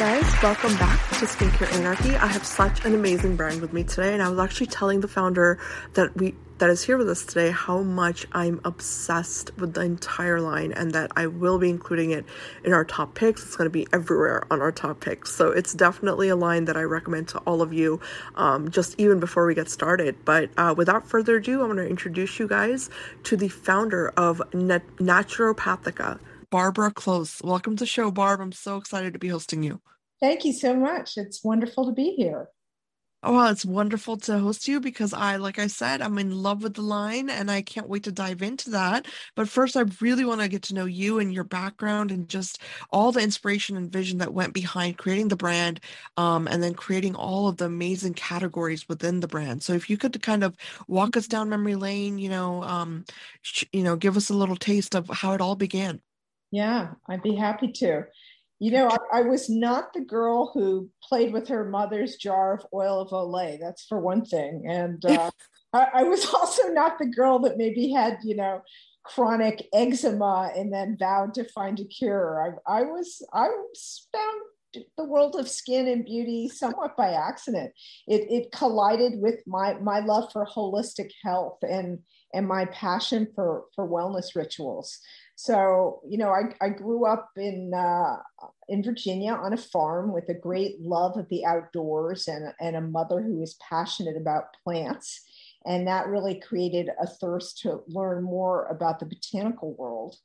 Guys, welcome back to Skincare Anarchy. I have such an amazing brand with me today, and I was actually telling the founder that we that is here with us today how much I'm obsessed with the entire line and that I will be including it in our top picks. It's going to be everywhere on our top picks. So it's definitely a line that I recommend to all of you um, just even before we get started. But uh, without further ado, I'm going to introduce you guys to the founder of Nat- Naturopathica. Barbara Close. Welcome to the show, Barb. I'm so excited to be hosting you. Thank you so much. It's wonderful to be here. Oh, well, it's wonderful to host you because I, like I said, I'm in love with the line and I can't wait to dive into that. But first, I really want to get to know you and your background and just all the inspiration and vision that went behind creating the brand um, and then creating all of the amazing categories within the brand. So if you could kind of walk us down memory lane, you know, um, you know, give us a little taste of how it all began. Yeah, I'd be happy to. You know, I, I, was not the girl who played with her mother's jar of oil of Olay. That's for one thing. And uh, I, I, was also not the girl that maybe had, you know, chronic eczema and then vowed to find a cure. I, I was, I found the world of skin and beauty somewhat by accident. It, it collided with my, my love for holistic health and, and my passion for, for wellness rituals. So, you know, I, I grew up in uh, in Virginia on a farm with a great love of the outdoors and, and a mother who was passionate about plants. And that really created a thirst to learn more about the botanical world.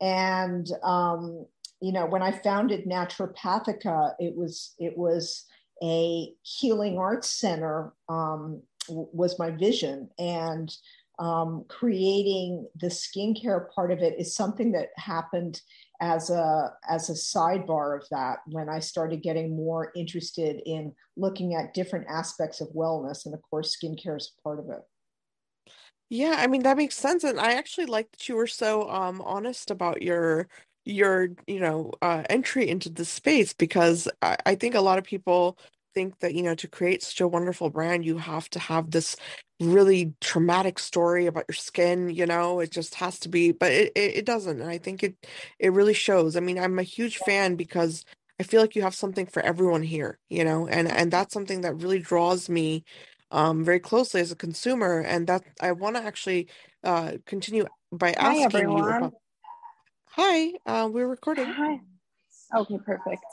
And um, you know, when I founded Naturopathica, it was it was a healing arts center um, was my vision, and um, creating the skincare part of it is something that happened as a as a sidebar of that when I started getting more interested in looking at different aspects of wellness, and of course, skincare is part of it. Yeah, I mean that makes sense, and I actually like that you were so um honest about your your you know uh, entry into the space because I, I think a lot of people think that you know to create such a wonderful brand you have to have this really traumatic story about your skin you know? It just has to be but it, it, it doesn't and i think it it really shows. I mean i'm a huge fan because i feel like you have something for everyone here you know? And and that's something that really draws me um very closely as a consumer and that i want to actually uh continue by asking you about hi uh we're recording. Hi. Okay perfect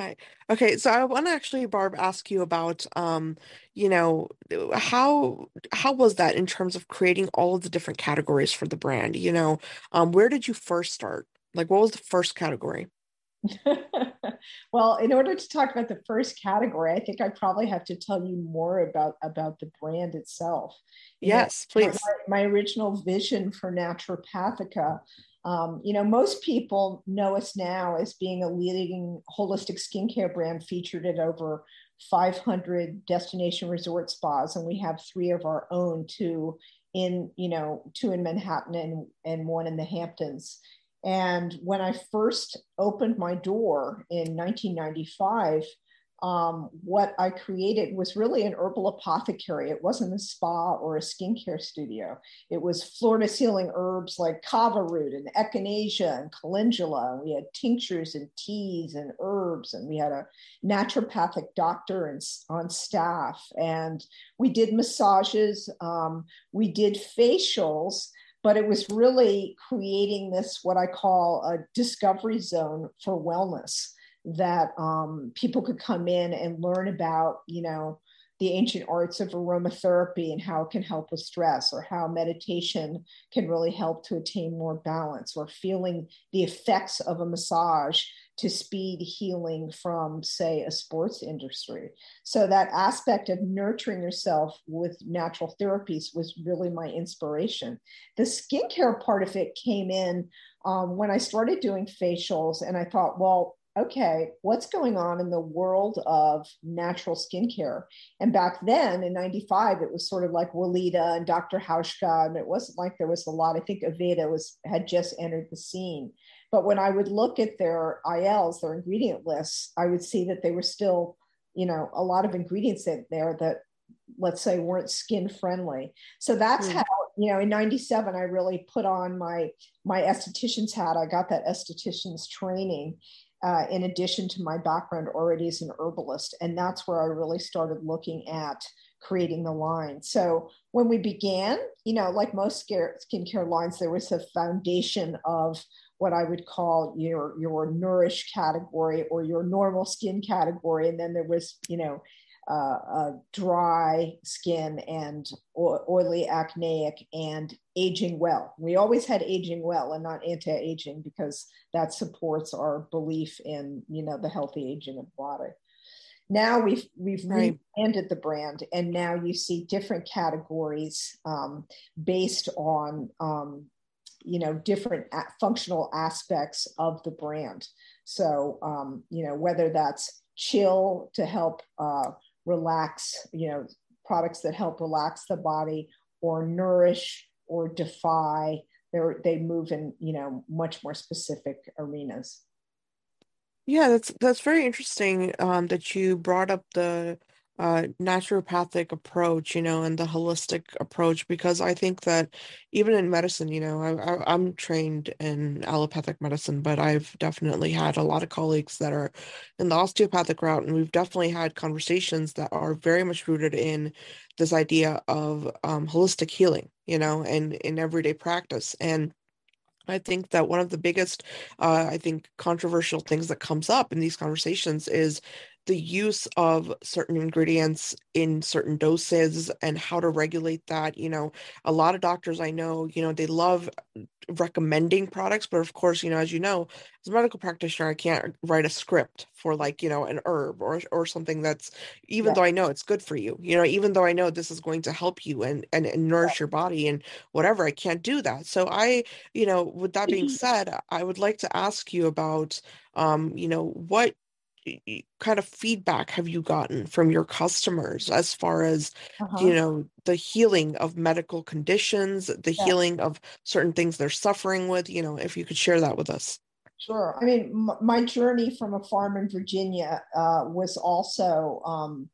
Hi. Okay, so I want to actually, Barb, ask you about, um, you know, how how was that in terms of creating all of the different categories for the brand? You know, um, where did you first start? Like, what was the first category? well, in order to talk about the first category, I think I probably have to tell you more about about the brand itself. You yes, know, please. My, my, original vision for Naturopathica um, you know, most people know us now as being a leading holistic skincare brand featured at over 500 destination resort spas, and we have three of our own, two in, you know, two in Manhattan and, and one in the Hamptons. And when I first opened my door in 1995, um, what I created was really an herbal apothecary. It wasn't a spa or a skincare studio. It was floor to ceiling herbs like kava root and echinacea and calendula. We had tinctures and teas and herbs, and we had a naturopathic doctor and, on staff. And we did massages, um, we did facials but it was really creating this what I call a discovery zone for wellness that um, people could come in and learn about, you know, the ancient arts of aromatherapy and how it can help with stress, or how meditation can really help to attain more balance, or feeling the effects of a massage to speed healing from, say, a sports industry. So, that aspect of nurturing yourself with natural therapies was really my inspiration. The skincare part of it came in um, when I started doing facials, and I thought, well, okay, what's going on in the world of natural skincare? And back then in 95, it was sort of like Weleda and Dr. Hauschka. And it wasn't like there was a lot. I think Aveda was had just entered the scene. But when I would look at their ILs, their ingredient lists, I would see that they were still, you know, a lot of ingredients in there that let's say weren't skin friendly. So that's mm. how, you know, in 97, I really put on my my esthetician's hat. I got that esthetician's training uh, in addition to my background already as an herbalist. And that's where I really started looking at creating the line. So when we began, you know, like most skincare lines, there was a foundation of what I would call your your nourish category or your normal skin category, and then there was, you know, uh, dry skin and oily acneic and aging well. We always had aging well and not anti-aging because that supports our belief in you know the healthy aging of the body. Now we've we've right. rebranded the brand, and now you see different categories um, based on um, you know different functional aspects of the brand. So um, you know whether that's chill to help uh, relax, you know, products that help relax the body or nourish or defy. They they move in, you know, much more specific arenas. Yeah, that's that's very interesting um, that you brought up the uh, naturopathic approach, you know, and the holistic approach, because I think that even in medicine, you know, I, am trained in allopathic medicine, but I've definitely had a lot of colleagues that are in the osteopathic route, and we've definitely had conversations that are very much rooted in this idea of um, holistic healing, you know, and in everyday practice. And I think that one of the biggest, uh, I think, controversial things that comes up in these conversations is the use of certain ingredients in certain doses and how to regulate that you know a lot of doctors i know you know they love recommending products but of course you know as you know as a medical practitioner i can't write a script for like you know an herb or or something that's even yeah. though i know it's good for you you know even though i know this is going to help you and and, and nourish yeah. your body and whatever i can't do that so i you know with that being said i would like to ask you about um you know what kind of feedback have you gotten from your customers as far as uh-huh. you know the healing of medical conditions the yeah. healing of certain things they're suffering with you know if you could share that with us sure i mean m- my journey from a farm in virginia uh, was also um,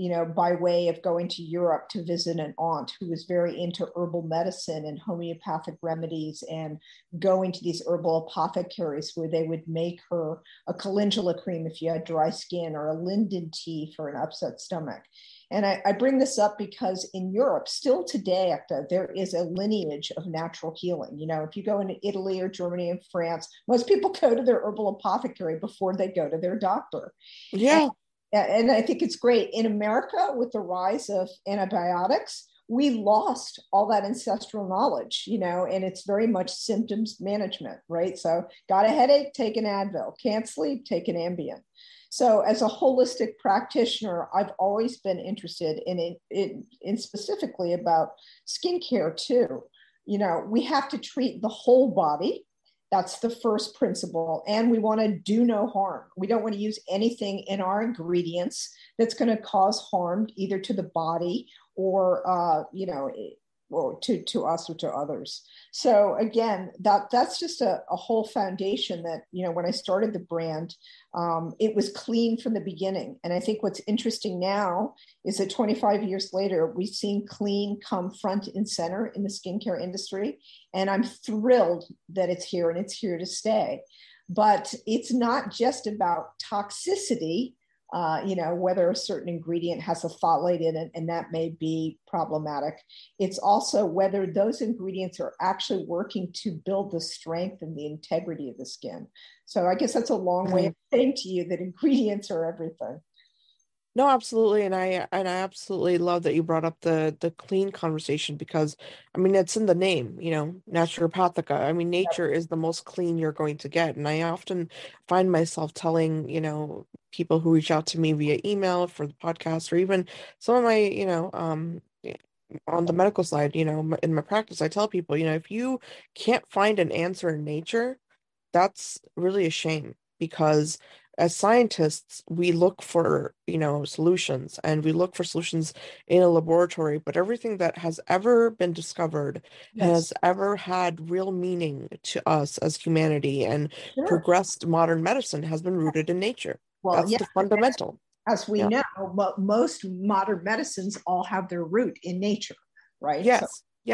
you know, by way of going to Europe to visit an aunt who was very into herbal medicine and homeopathic remedies and going to these herbal apothecaries where they would make her a calendula cream if you had dry skin or a linden tea for an upset stomach. And I, I bring this up because in Europe, still today, Ekta, there is a lineage of natural healing. You know, if you go into Italy or Germany and France, most people go to their herbal apothecary before they go to their doctor. Yeah. And and I think it's great. In America, with the rise of antibiotics, we lost all that ancestral knowledge, you know, and it's very much symptoms management, right? So, got a headache, take an Advil, can't sleep, take an Ambien. So, as a holistic practitioner, I've always been interested in it, in, in specifically about skincare too. You know, we have to treat the whole body, that's the first principle. And we want to do no harm. We don't want to use anything in our ingredients that's going to cause harm either to the body or, uh, you know, or to, to us or to others. So again, that that's just a, a whole foundation that, you know, when I started the brand, um, it was clean from the beginning. And I think what's interesting now is that 25 years later, we've seen clean come front and center in the skincare industry. And I'm thrilled that it's here and it's here to stay. But it's not just about toxicity uh, you know, whether a certain ingredient has a phthalate in it, and that may be problematic. It's also whether those ingredients are actually working to build the strength and the integrity of the skin. So I guess that's a long way of saying to you that ingredients are everything. No, absolutely, and I and I absolutely love that you brought up the the clean conversation because I mean it's in the name, you know, naturopathica. I mean, nature is the most clean you're going to get, and I often find myself telling you know people who reach out to me via email for the podcast or even some of my you know um on the medical side, you know, in my practice, I tell people, you know, if you can't find an answer in nature, that's really a shame because as scientists we look for you know solutions and we look for solutions in a laboratory but everything that has ever been discovered yes. has ever had real meaning to us as humanity and sure. progressed modern medicine has been rooted in nature well that's yeah, the fundamental as we yeah. know most modern medicines all have their root in nature right yes so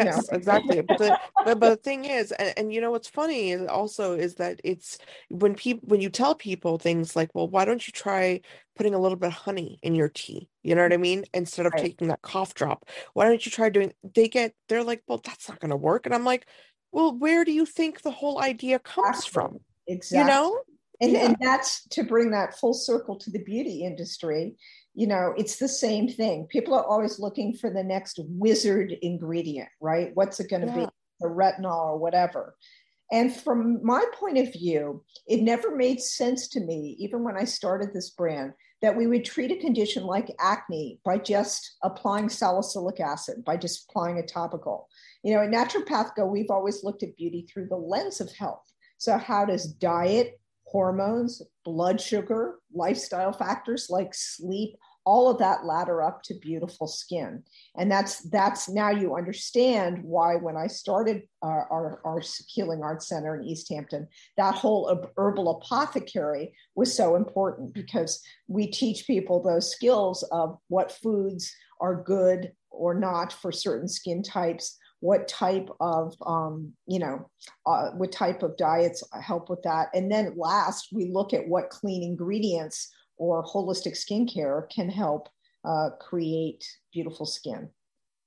Yes, know? exactly. But the but, but the thing is, and, and you know what's funny is also is that it's when people when you tell people things like, well, why don't you try putting a little bit of honey in your tea? You know what I mean? Instead of Right. taking that cough drop, why don't you try doing? They get they're like, well, that's not going to work, and I'm like, well, where do you think the whole idea comes Exactly. from? Exactly. You know? And, Yeah. and that's to bring that full circle to the beauty industry. You know, it's the same thing. People are always looking for the next wizard ingredient, right? What's it going to Yeah. be? The retinol or whatever. And from my point of view, it never made sense to me, even when I started this brand, that we would treat a condition like acne by just applying salicylic acid, by just applying a topical. You know, at Naturopathica, we've always looked at beauty through the lens of health. So, how does diet, hormones, blood sugar, lifestyle factors like sleep, all of that ladder up to beautiful skin? And that's that's now you understand why when I started our, our, our Healing Arts Center in East Hampton, that whole herb- herbal apothecary was so important because we teach people those skills of what foods are good or not for certain skin types what type of um, you know uh, what type of diets help with that? And then last we look at what clean ingredients or holistic skincare can help uh, create beautiful skin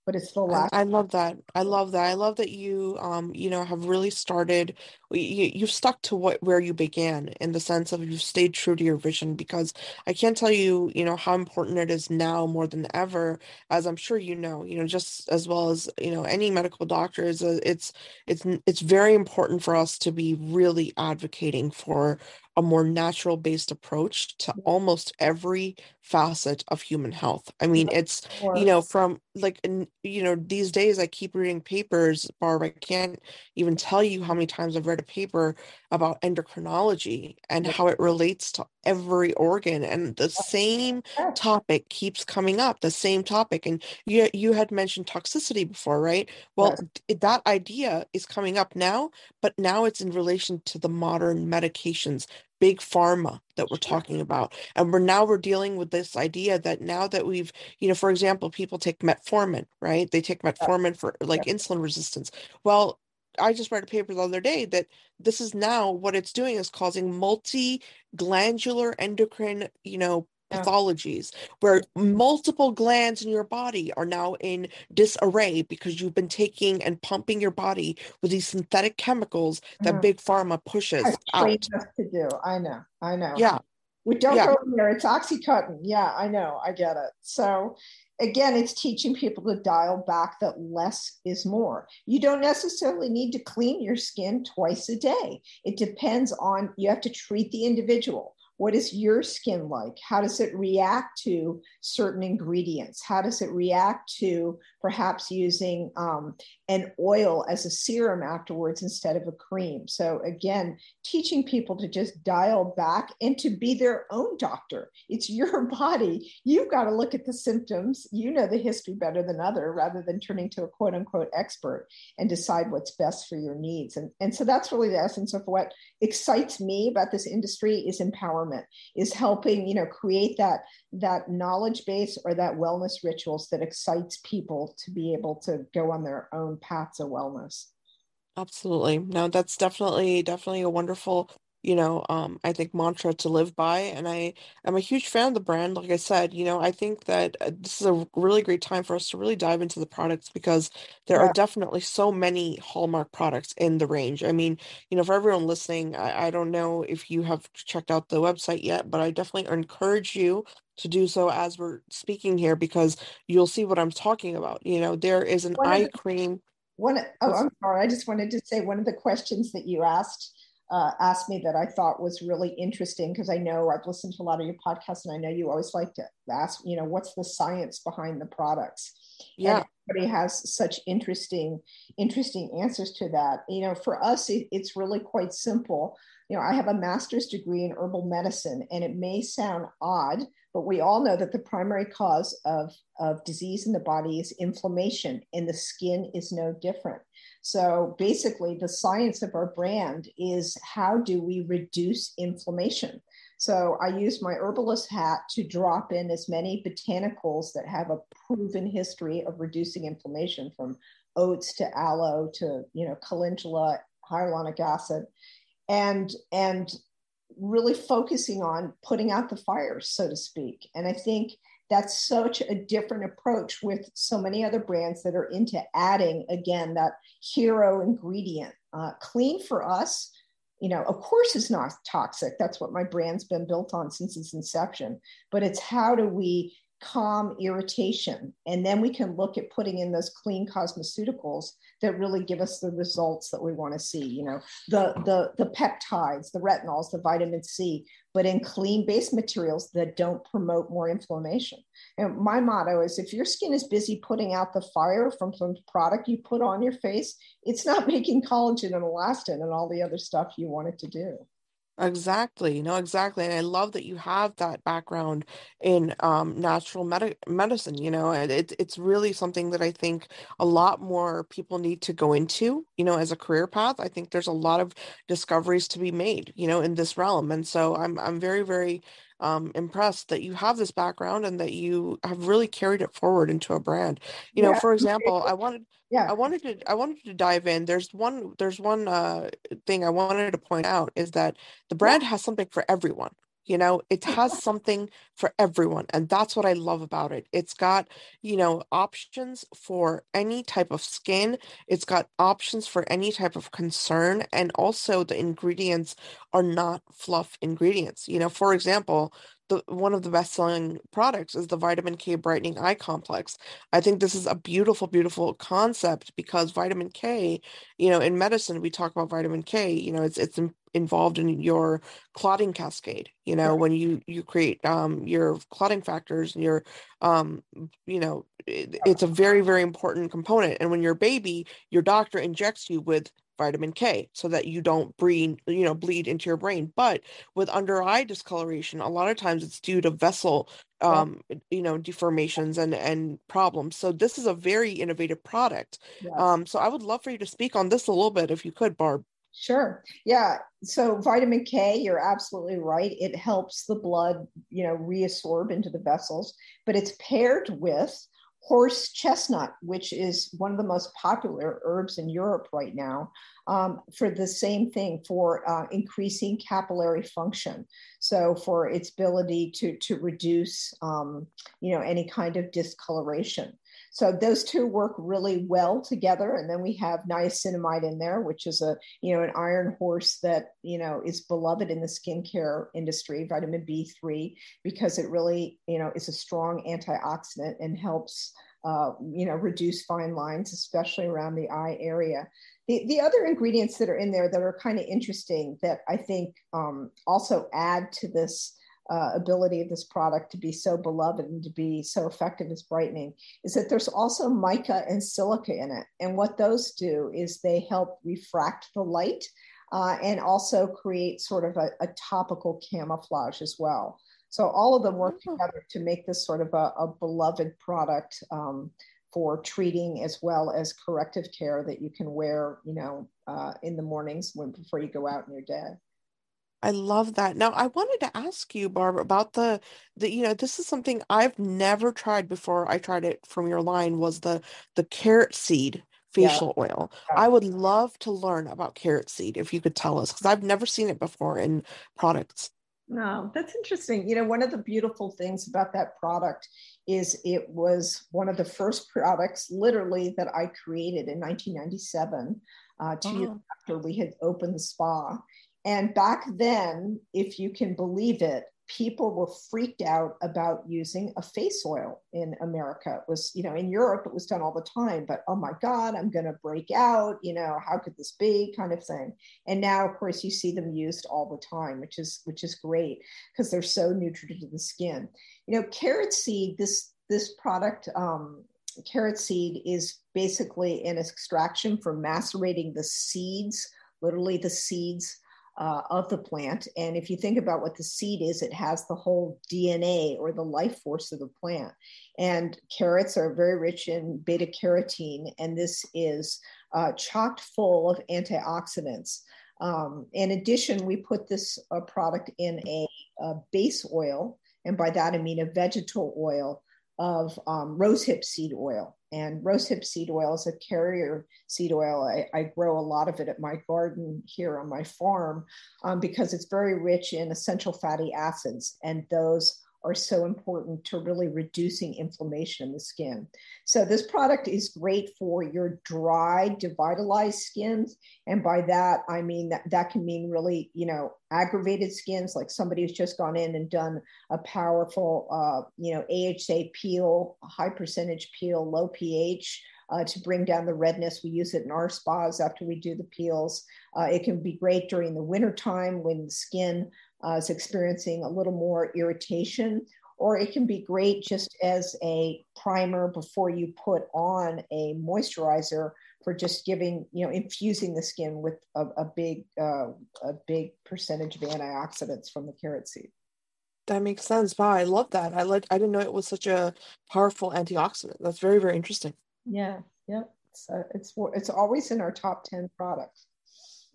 but it's the I, I love that. I love that. I love that you um you know have really started you, you've stuck to what where you began in the sense of you've stayed true to your vision because I can't tell you, you know, how important it is now more than ever, as I'm sure you know, you know, just as well as, you know, any medical doctor is a, it's it's it's very important for us to be really advocating for a more natural based approach to mm. almost every facet of human health. I mean, it's you know from like you know these days i keep reading papers barb i can't even tell you how many times i've read a paper about endocrinology and how it relates to every organ and the same topic keeps coming up the same topic and you you had mentioned toxicity before right? Well Yes. that idea is coming up now but now it's in relation to the modern medications big pharma that we're talking about and we're now we're dealing with this idea that now that we've you know, for example, people take metformin, right? They take metformin for like insulin resistance. Well, I just read a paper the other day that this is now what it's doing is causing multi-glandular endocrine, you know, Yeah. Pathologies where multiple glands in your body are now in disarray because you've been taking and pumping your body with these synthetic chemicals that Mhm. big pharma pushes out. to do. I know. I know. Yeah. We don't Yeah. go there. It's oxycontin. Yeah, I know. I get it. So again, it's teaching people to dial back that less is more. You don't necessarily need to clean your skin twice a day. It depends on you have to treat the individual. What is your skin like? How does it react to certain ingredients? How does it react to perhaps using um, an oil as a serum afterwards instead of a cream? So, again, teaching people to just dial back and to be their own doctor. It's your body. You've got to look at the symptoms. You know the history better than other rather than turning to a quote unquote expert and decide what's best for your needs. And, and so that's really the essence of what excites me about this industry is empowerment is helping you know create that that knowledge base or that wellness rituals that excites people to be able to go on their own paths of wellness Absolutely. No, that's definitely definitely a wonderful, you know, um, I think mantra to live by. And I i'm a huge fan of the brand. Like I said, you know, I think that uh, this is a really great time for us to really dive into the products because there are definitely so many hallmark products in the range. I mean, you know, for everyone listening, I, I don't know if you have checked out the website yet, but I definitely encourage you to do so as we're speaking here because you'll see what I'm talking about. You know, there is an One eye the- cream. One, oh, I'm sorry. I just wanted to say one of the questions that you asked uh, asked me that I thought was really interesting because I know I've listened to a lot of your podcasts and I know you always like to ask, you know, what's the science behind the products? Yeah. Everybody has such interesting, interesting answers to that. You know, for us, it, it's really quite simple. You know, I have a master's degree in herbal medicine, and it may sound odd, but we all know that the primary cause of, of disease in the body is inflammation, and the skin is no different. So basically, the science of our brand is how do we reduce inflammation? So I use my herbalist hat to drop in as many botanicals that have a proven history of reducing inflammation from oats to aloe to you know calendula, hyaluronic acid, and and really focusing on putting out the fires, so to speak. And I think that's such a different approach with so many other brands that are into adding again that hero ingredient. Uh, clean for us you know, of course is not toxic. That's what my brand's been built on since its inception. But it's how do we calm irritation. And then we can look at putting in those clean cosmeceuticals that really give us the results that we want to see. You know, the the the peptides, the retinols, the vitamin C, but in clean base materials that don't promote more inflammation. And my motto is if your skin is busy putting out the fire from some product you put on your face, it's not making collagen and elastin and all the other stuff you want it to do. Exactly. No, exactly. And I love that you have that background in um, natural med- medicine, you know, and it, it's really something that I think a lot more people need to go into, you know, as a career path. I think there's a lot of discoveries to be made, you know, in this realm. And so I'm, I'm very, very um, impressed that you have this background and that you have really carried it forward into a brand. You know, for example, I wanted yeah. I wanted to i wanted to dive in. There's one there's one uh thing i wanted to point out is that the brand has something for everyone you know it has something for everyone and that's what i love about it. It's got you know options for any type of skin. It's got options for any type of concern and also the ingredients are not fluff ingredients. You know for example the one of the best selling products is the vitamin K brightening eye complex. I think this is a beautiful, beautiful concept because vitamin K, you know, in medicine we talk about vitamin K. You know, it's it's in, involved in your clotting cascade. You know, when you you create um, your clotting factors and your um, you know, it, it's a very very important component. And when you're a baby, your doctor injects you with vitamin K so that you don't bleed, you know, bleed into your brain. But with under eye discoloration, a lot of times it's due to vessel um yeah. you know deformations and and problems so this is a very innovative product yes. um so i would love for you to speak on this a little bit if you could barb Sure. Yeah. So vitamin K, you're absolutely right. It helps the blood, you know, reabsorb into the vessels, but it's paired with horse chestnut, which is one of the most popular herbs in Europe right now, um, for the same thing for uh, increasing capillary function. So for its ability to to reduce, um, you know, any kind of discoloration. So those two work really well together. And then we have niacinamide in there, which is a, you know, an iron horse that, you know, is beloved in the skincare industry, vitamin B3, because it really, you know, is a strong antioxidant and helps, uh, you know, reduce fine lines, especially around the eye area. The, the other ingredients that are in there that are kind of interesting that I think um, also add to this uh, ability of this product to be so beloved and to be so effective as brightening is that there's also mica and silica in it. And what those do is they help refract the light uh, and also create sort of a, a, topical camouflage as well. So all of them work oh. together to make this sort of a, a beloved product um, for treating as well as corrective care that you can wear, you know, uh, in the mornings when before you go out in your day. I love that. Now, I wanted to ask you, Barbara, about the the you know, this is something I've never tried before. I tried it from your line was the the carrot seed facial yeah. oil. Yeah. I would love to learn about carrot seed if you could tell us because I've never seen it before in products. No, that's interesting. You know, one of the beautiful things about that product is it was one of the first products literally that I created in 1997, uh, two oh. years after we had opened the spa. And back then, if you can believe it, people were freaked out about using a face oil in America. It was, you know, in Europe, it was done all the time, but oh my God, I'm going to break out, you know, how could this be kind of thing. And now, of course, you see them used all the time, which is, which is great because they're so nutritive to the skin. You know, carrot seed, this, this product, um, carrot seed is basically an extraction from macerating the seeds, literally the seeds uh, of the plant. And if you think about what the seed is, it has the whole DNA or the life force of the plant. And carrots are very rich in beta carotene, and this is uh, chocked full of antioxidants. Um, in addition, we put this uh, product in a, a, base oil, and by that I mean a vegetal oil of um, rosehip seed oil. And rosehip seed oil is a carrier seed oil. I, I, grow a lot of it at my garden here on my farm um, because it's very rich in essential fatty acids, and those are so important to really reducing inflammation in the skin. So this product is great for your dry, devitalized skins. And by that, I mean that that can mean really, you know, aggravated skins, like somebody who's just gone in and done a powerful, uh, you know, AHA peel, high percentage peel, low pH, uh, to bring down the redness. We use it in our spas after we do the peels. Uh, it can be great during the wintertime when the skin uh, is experiencing a little more irritation, or it can be great just as a primer before you put on a moisturizer for just giving, you know, infusing the skin with a, a big, uh, a big percentage of antioxidants from the carrot seed. That makes sense. Wow, I love that. I like. I didn't know it was such a powerful antioxidant. That's very, very interesting. Yeah. Yep. It's uh, it's it's always in our top ten products.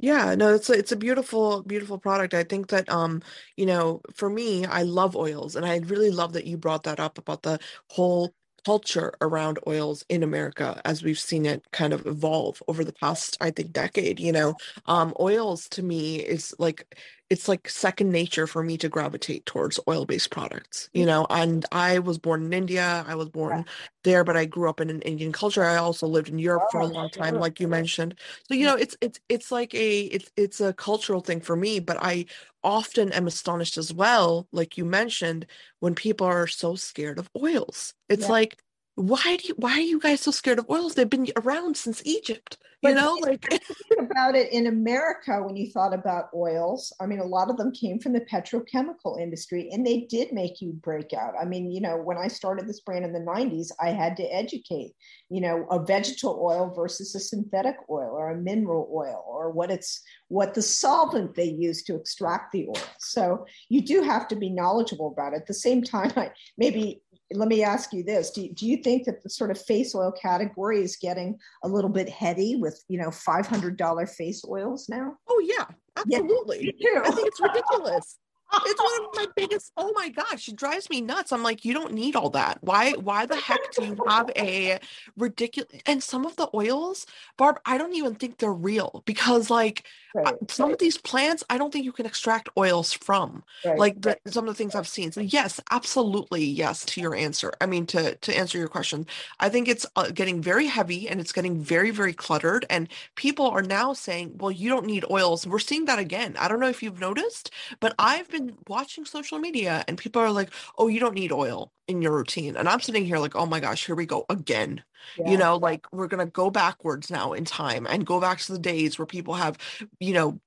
Yeah, no, it's a, it's a beautiful, beautiful product. I think that um, you know, for me, I love oils, and I really love that you brought that up about the whole culture around oils in America as we've seen it kind of evolve over the past, I think, decade. You know, um, oils to me is like it's like second nature for me to gravitate towards oil-based products. You mm. know, and I was born in India. I was born there, but I grew up in an Indian culture. I also lived in Europe for a oh, long time, like you mentioned. So you mm. know, it's it's it's like a it's it's a cultural thing for me. But I often am astonished as well, like you mentioned, when people are so scared of oils. It's yeah. like, why do you, why are you guys so scared of oils? They've been around since Egypt. You but know, like about it in America when you thought about oils. I mean, a lot of them came from the petrochemical industry and they did make you break out. I mean, you know, when I started this brand in the 90s, I had to educate, you know, a vegetable oil versus a synthetic oil or a mineral oil or what it's what the solvent they use to extract the oil. So you do have to be knowledgeable about it. At the same time, I maybe let me ask you this. Do, do you think that the sort of face oil category is getting a little bit heady with you know $500 face oils now? Oh yeah absolutely. yeah, i think it's ridiculous it's one of my biggest oh my gosh it drives me nuts. I'm like you don't need all that. Why why the heck do you have a ridiculous and some of the oils barb i don't even think they're real because like right, some right. of these plants i don't think you can extract oils from right, like the, some of the things i've seen. So yes absolutely yes to your answer i mean to to answer your question. I think it's uh, getting very heavy and it's getting very very cluttered and people are now saying well you don't need oils. We're seeing that again. I don't know if you've noticed but i've been watching social media and people are like oh you don't need oil in your routine. And i'm sitting here like oh my gosh here we go again. Yeah. you know like we're going to go backwards now in time and go back to the days where people have you know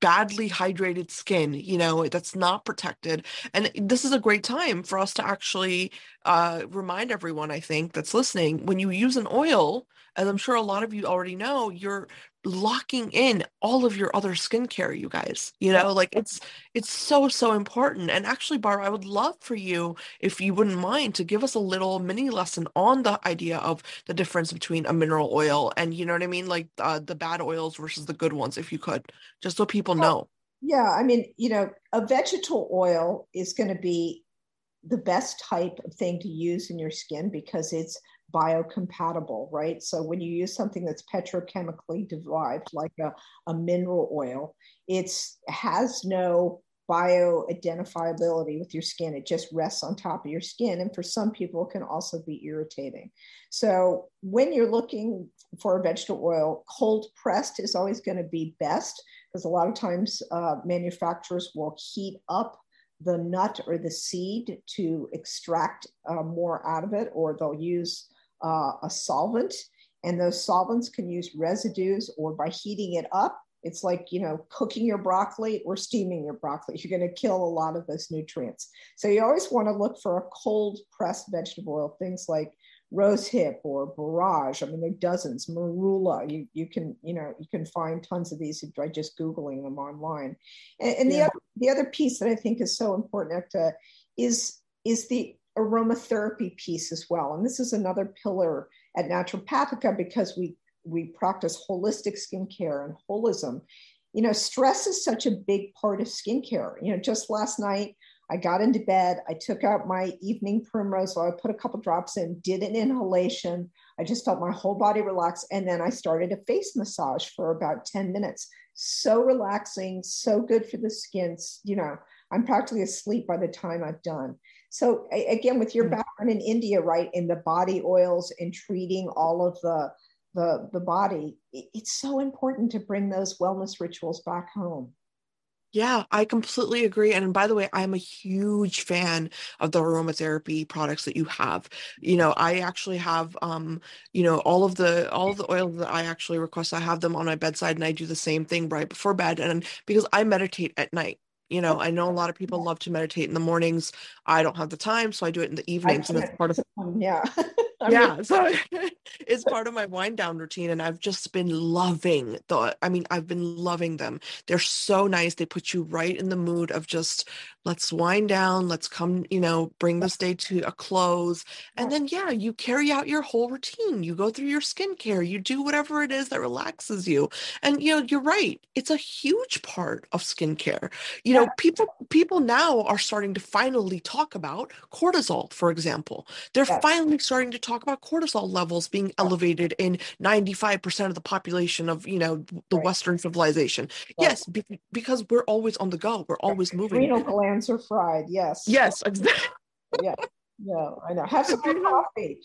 badly hydrated skin you know that's not protected. And this is a great time for us to actually uh, remind everyone i think that's listening when you use an oil as i'm sure a lot of you already know you're locking in all of your other skincare you guys you know like it's it's so so important. And actually barbara I would love for you if you wouldn't mind to give us a little mini lesson on the idea of the difference between a mineral oil and you know what I mean? Like uh, the bad oils versus the good ones if you could just so people know. yeah I mean you know a vegetable oil is going to be the best type of thing to use in your skin because it's biocompatible, right? So when you use something that's petrochemically derived, like a, a mineral oil, it has no bioidentifiability with your skin. It just rests on top of your skin. And for some people, it can also be irritating. So when you're looking for a vegetable oil, cold pressed is always going to be best because a lot of times uh, manufacturers will heat up the nut or the seed to extract uh, more out of it, or they'll use uh, a solvent, and those solvents can use residues or by heating it up. It's like, you know, cooking your broccoli or steaming your broccoli. You're going to kill a lot of those nutrients. So you always want to look for a cold pressed vegetable oil, things like rose hip or borage. I mean, there are dozens. Marula, you, you can, you know, you can find tons of these by just Googling them online. And, and yeah. the, other, the other piece that I think is so important uh, is, is the aromatherapy piece as well. And this is another pillar at Naturopathica because we we practice holistic skincare and holism. You know, stress is such a big part of skincare. You know, just last night I got into bed. I took out my evening primrose oil. I put a couple drops in, did an inhalation. I just felt my whole body relax. And then I started a face massage for about 10 minutes. So relaxing, so good for the skin. You know, I'm practically asleep by the time I've done. So again, with your background in India, right, in the body oils and treating all of the the the body, it's so important to bring those wellness rituals back home. Yeah, I completely agree. And by the way, I'm a huge fan of the aromatherapy products that you have. You know, I actually have um, you know, all of the all of the oils that I actually request, I have them on my bedside and I do the same thing right before bed. And because I meditate at night. You know, I know a lot of people love to meditate in the mornings. I don't have the time, so I do it in the evenings, and it's part of yeah. Yeah, so it's part of my wind down routine, and I've just been loving the. I mean, I've been loving them. They're so nice. They put you right in the mood of just let's wind down, let's come, you know, bring this day to a close, and then yeah, you carry out your whole routine. You go through your skincare, you do whatever it is that relaxes you, and you know, you're right. It's a huge part of skincare. You know, people people now are starting to finally talk about cortisol, for example. They're finally starting to talk about cortisol levels being elevated in 95% of the population of, you know, the right. Western civilization. Right. Yes, be- because we're always on the go. We're always moving. Renal glands are fried. Yes. Yes, exactly. yeah. Yeah, I know. Have some good coffee.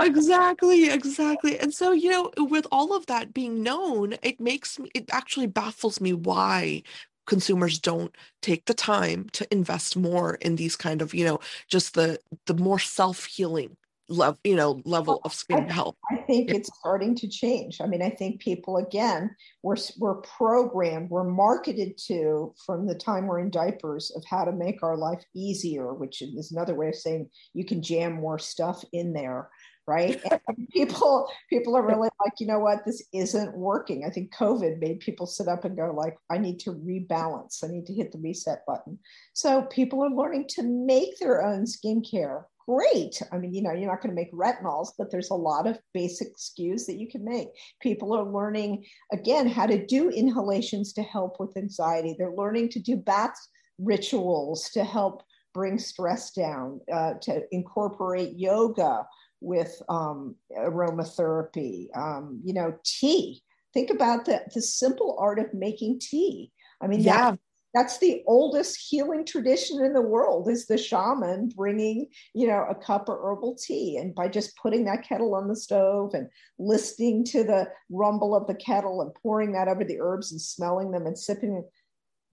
exactly, exactly. And so, you know, with all of that being known, it makes me, it actually baffles me why consumers don't take the time to invest more in these kind of you know just the the more self-healing level you know level of skin I, health. I think yeah. it's starting to change. I mean i think people again we're we're programmed we're marketed to from the time we're in diapers of how to make our life easier which is another way of saying you can jam more stuff in there right? And people people are really like you know what? This isn't working. I think covid made people sit up and go like i need to rebalance. I need to hit the reset button. So people are learning to make their own skincare great i mean you know you're not going to make retinols but there's a lot of basic SKUs that you can make people are learning again how to do inhalations to help with anxiety they're learning to do bath rituals to help bring stress down uh, to incorporate yoga with um, aromatherapy. Um, you know, tea. Think about the, the simple art of making tea. I mean, yeah. That, that's the oldest healing tradition in the world is the shaman bringing you know a cup of herbal tea and by just putting that kettle on the stove and listening to the rumble of the kettle and pouring that over the herbs and smelling them and sipping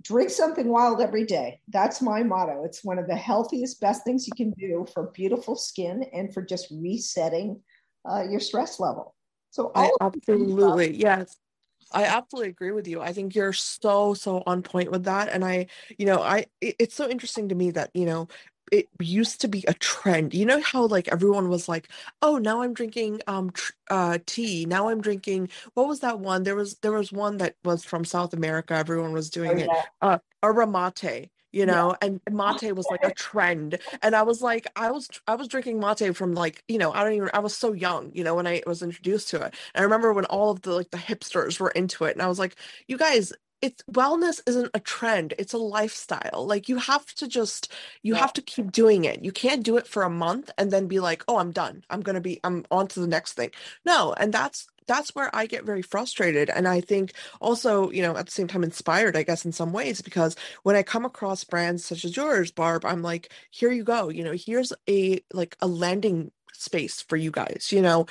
drink something wild every day. That's my motto. It's one of the healthiest, best things you can do for beautiful skin and for just resetting uh, your stress level. So I absolutely yes. I absolutely agree with you. I think you're so so on point with that, and I, you know, I it, it's so interesting to me that you know it used to be a trend. You know how like everyone was like, "Oh, now I'm drinking um tr- uh tea. Now I'm drinking what was that one? There was there was one that was from South America. Everyone was doing oh, yeah. it. Uh a mate, you know, yeah. and mate was like a trend. And I was like I was I was drinking mate from like, you know, I don't even I was so young, you know, when I was introduced to it. And I remember when all of the like the hipsters were into it and I was like, "You guys, it's wellness isn't a trend it's a lifestyle like you have to just you yeah. have to keep doing it you can't do it for a month and then be like oh i'm done i'm gonna be i'm on to the next thing no and that's that's where i get very frustrated and i think also you know at the same time inspired i guess in some ways because when i come across brands such as yours barb i'm like here you go you know here's a like a landing space for you guys you know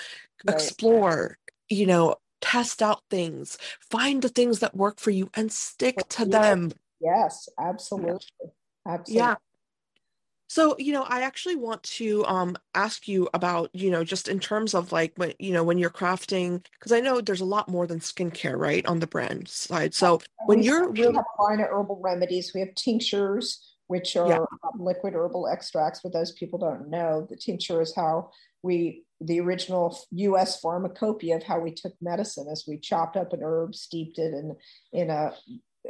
right. explore you know test out things, find the things that work for you and stick to them. Yes, absolutely. Absolutely. Yeah. So, you know, I actually want to um, ask you about, you know, just in terms of like when, you know, when you're crafting, because I know there's a lot more than skincare, right, on the brand side. So when we you're really have a line of herbal remedies, we have tinctures, which are yeah. Um, liquid herbal extracts. For those people don't know, the tincture is how we the original U.S. pharmacopoeia of how we took medicine, as we chopped up an herb, steeped it in in a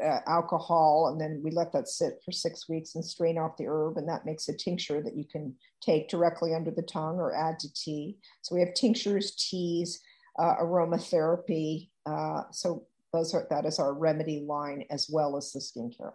uh, alcohol, and then we let that sit for six weeks and strain off the herb, and that makes a tincture that you can take directly under the tongue or add to tea. So we have tinctures, teas, uh, aromatherapy. Uh, so those are that is our remedy line as well as the skincare.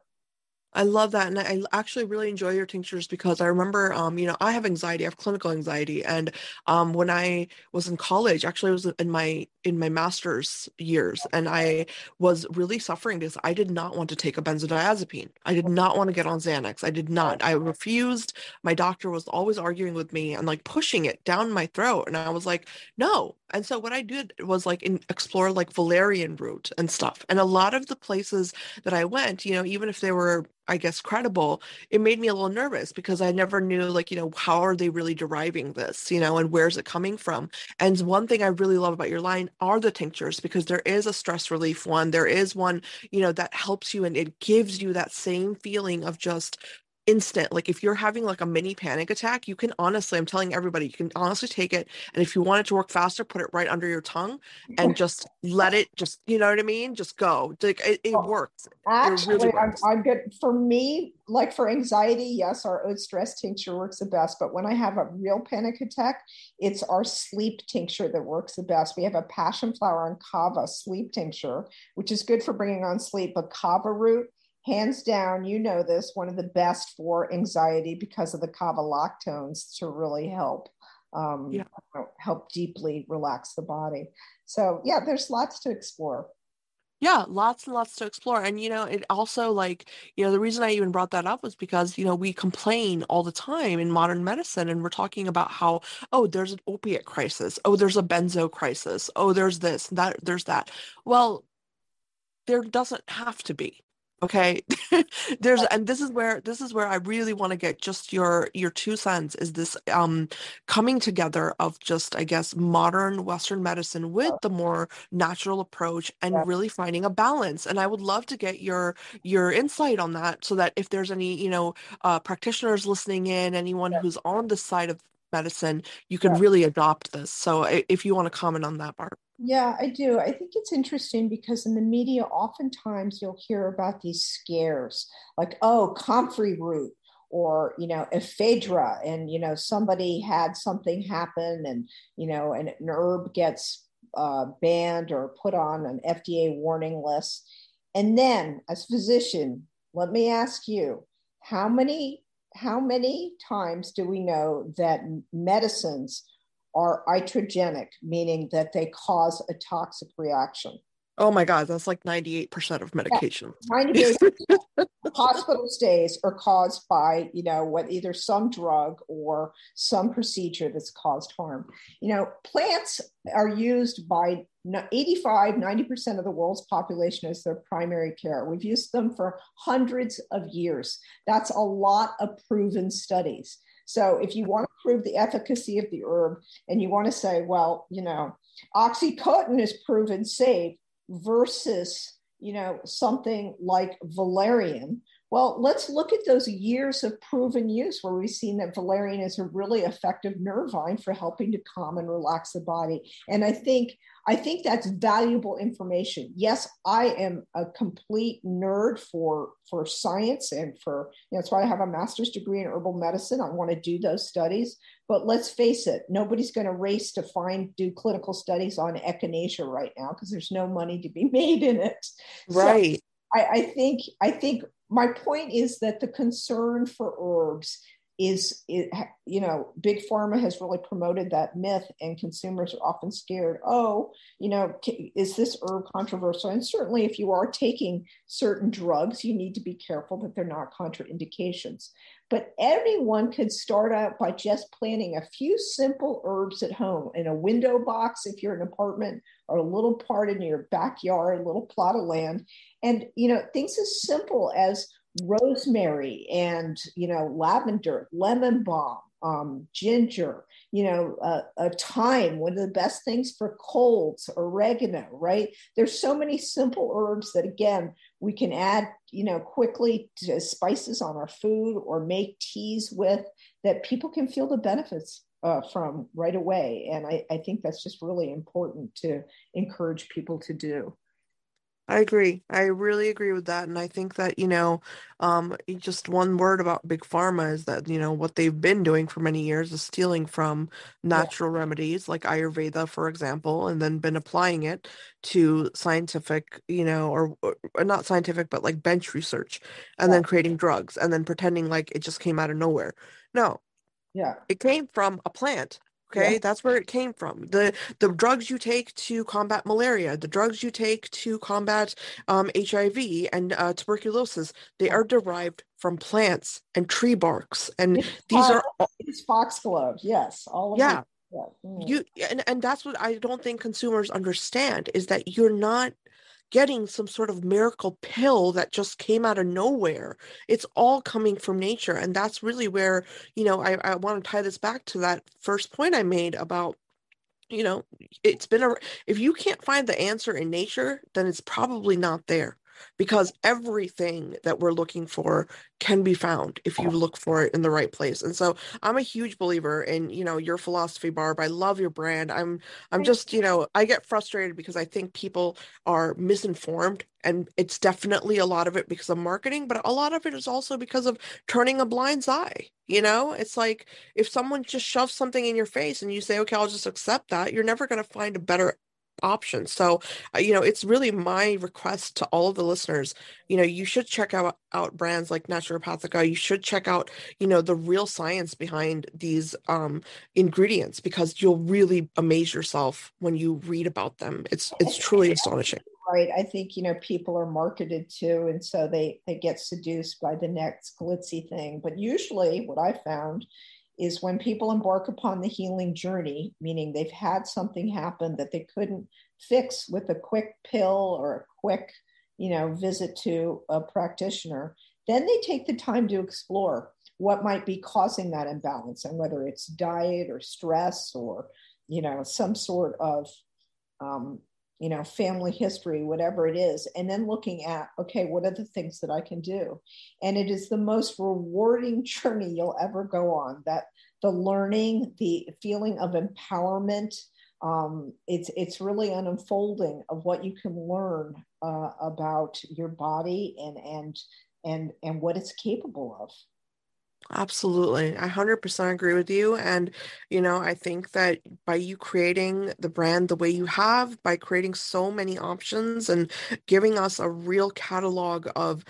I love that. And I actually really enjoy your tinctures because I remember, um, you know, I have anxiety, I have clinical anxiety. And um, when I was in college, actually I was in my in my master's years, and I was really suffering because I did not want to take a benzodiazepine. I did not want to get on Xanax. I did not. I refused. My doctor was always arguing with me and like pushing it down my throat. And I was like, no. And so what I did was like in, explore like valerian root and stuff. And a lot of the places that I went, you know, even if they were I guess credible, it made me a little nervous because I never knew like, you know, how are they really deriving this, you know, and where's it coming from? And one thing I really love about your line are the tinctures because there is a stress relief one. There is one, you know, that helps you and it gives you that same feeling of just instant like if you're having like a mini panic attack you can honestly i'm telling everybody you can honestly take it and if you want it to work faster put it right under your tongue and just let it just you know what i mean? Just go like it, it works actually it really works. I'm, I'm, good for me like for anxiety yes our oat stress tincture works the best but when i have a real panic attack it's our sleep tincture that works the best. We have a passion flower and kava sleep tincture which is good for bringing on sleep but kava root hands down, you know this, one of the best for anxiety because of the kava lactones to really help um, yeah. help deeply relax the body. So yeah, there's lots to explore. Yeah, lots and lots to explore. And, you know, it also like, you know, the reason I even brought that up was because, you know, we complain all the time in modern medicine and we're talking about how, oh, there's an opiate crisis. Oh, there's a benzo crisis. Oh, there's this, that, there's that. Well, there doesn't have to be okay there's and this is where this is where i really want to get just your your two cents is this um coming together of just i guess modern western medicine with the more natural approach and yeah. really finding a balance and i would love to get your your insight on that so that if there's any you know uh, practitioners listening in anyone yeah. who's on the side of medicine you can yeah. really adopt this so if you want to comment on that part yeah, I do. I think it's interesting because in the media, oftentimes you'll hear about these scares like, oh, comfrey root or, you know, ephedra. And, you know, somebody had something happen and, you know, an, an herb gets uh, banned or put on an FDA warning list. And then, as physician, let me ask you, how many how many times do we know that medicines are iatrogenic, meaning that they cause a toxic reaction. Oh my God, that's like 98% of medication. Yeah, 98% hospital stays are caused by, you know, what either some drug or some procedure that's caused harm. You know, plants are used by 85, 90% of the world's population as their primary care. We've used them for hundreds of years. That's a lot of proven studies. So if you want to prove the efficacy of the herb and you want to say, well, you know, Oxycontin is proven safe versus, you know, something like valerian, well, let's look at those years of proven use where we've seen that valerian is a really effective nervine for helping to calm and relax the body. And I think I think that's valuable information. Yes, I am a complete nerd for for science and for you know, that's why I have a master's degree in herbal medicine. I want to do those studies. But let's face it, nobody's going to race to find do clinical studies on echinacea right now because there's no money to be made in it. Right. So I, I think I think my point is that the concern for herbs is it, you know big pharma has really promoted that myth and consumers are often scared oh you know is this herb controversial? And certainly if you are taking certain drugs you need to be careful that they're not contraindications. But anyone could start out by just planting a few simple herbs at home in a window box if you're an apartment or a little part in your backyard a little plot of land. And you know things as simple as rosemary and you know lavender lemon balm um, ginger you know uh, a thyme one of the best things for colds oregano right? There's so many simple herbs that again we can add you know quickly to spices on our food or make teas with that people can feel the benefits uh, from right away. And I, I think that's just really important to encourage people to do I agree. I really agree with that. And I think that, you know, um, just one word about Big Pharma is that, you know, what they've been doing for many years is stealing from Yeah, natural remedies like Ayurveda, for example, and then been applying it to scientific, you know, or, or not scientific, but like bench research, and yeah, then creating drugs and then pretending like it just came out of nowhere. No, yeah, it came from a plant. Yeah. Okay, that's where it came from. The the drugs you take to combat malaria, the drugs you take to combat um, HIV and uh, tuberculosis, they are derived from plants and tree barks. And It's, these fo- are all, it's foxgloves. Yes, all of yeah, Yeah. mm. you and, and that's what I don't think consumers understand is that you're not getting some sort of miracle pill that just came out of nowhere. It's all coming from nature. And that's really where, you know, I, I want to tie this back to that first point I made about you know, it's been a, if you can't find the answer in nature, then it's probably not there because everything that we're looking for can be found if you oh. look for it in the right place. And so I'm a huge believer in, you know, your philosophy, Barb. I love your brand. I'm I'm just, you know, I get frustrated because I think people are misinformed and it's definitely a lot of it because of marketing, but a lot of it is also because of turning a blind eye. You know, it's like if someone just shoves something in your face and you say, okay, I'll just accept that, you're never going to find a better option. So, uh, you know, it's really my request to all of the listeners, you know, you should check out out brands like Naturopathica. You should check out, you know, the real science behind these um ingredients because you'll really amaze yourself when you read about them. It's it's truly astonishing. right. I think you know people are marketed to, and so they they get seduced by the next glitzy thing. But usually, what I found is when people embark upon the healing journey, meaning they've had something happen that they couldn't fix with a quick pill or a quick, you know, visit to a practitioner, then they take the time to explore what might be causing that imbalance and whether it's diet or stress or, you know, some sort of um, you know, family history, whatever it is, and then looking at, okay, what are the things that I can do? And it is the most rewarding journey you'll ever go on. That the learning, the feeling of empowerment, um, it's it's really an unfolding of what you can learn uh, about your body and and and and what it's capable of. Absolutely. I 100% agree with you. And, you know, I think that by you creating the brand the way you have, by creating so many options and giving us a real catalog of,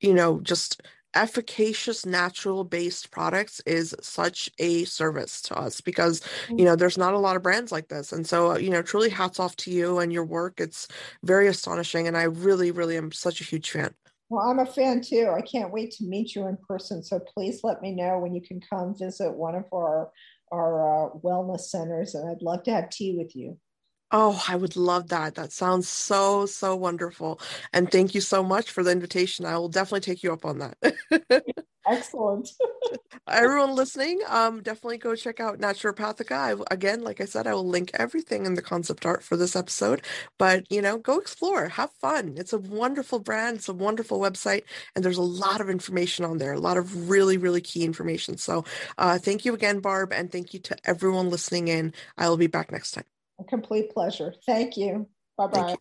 you know, just efficacious natural based products is such a service to us because, you know, there's not a lot of brands like this. And so, uh, you know, truly hats off to you and your work. It's very astonishing. And I really, really am such a huge fan. Well, I'm a fan too. I can't wait to meet you in person. So please let me know when you can come visit one of our our uh, wellness centers, and I'd love to have tea with you. Oh, I would love that. That sounds so, so wonderful. And thank you so much for the invitation. I will definitely take you up on that. Excellent. Everyone listening, um, definitely go check out Naturopathica. I, again, like I said, I will link everything in the concept art for this episode. But, you know, go explore, have fun. It's a wonderful brand, it's a wonderful website, and there's a lot of information on there, a lot of really, really key information. So, uh, thank you again, Barb, and thank you to everyone listening in. I will be back next time. Complete pleasure. Thank you. Bye bye.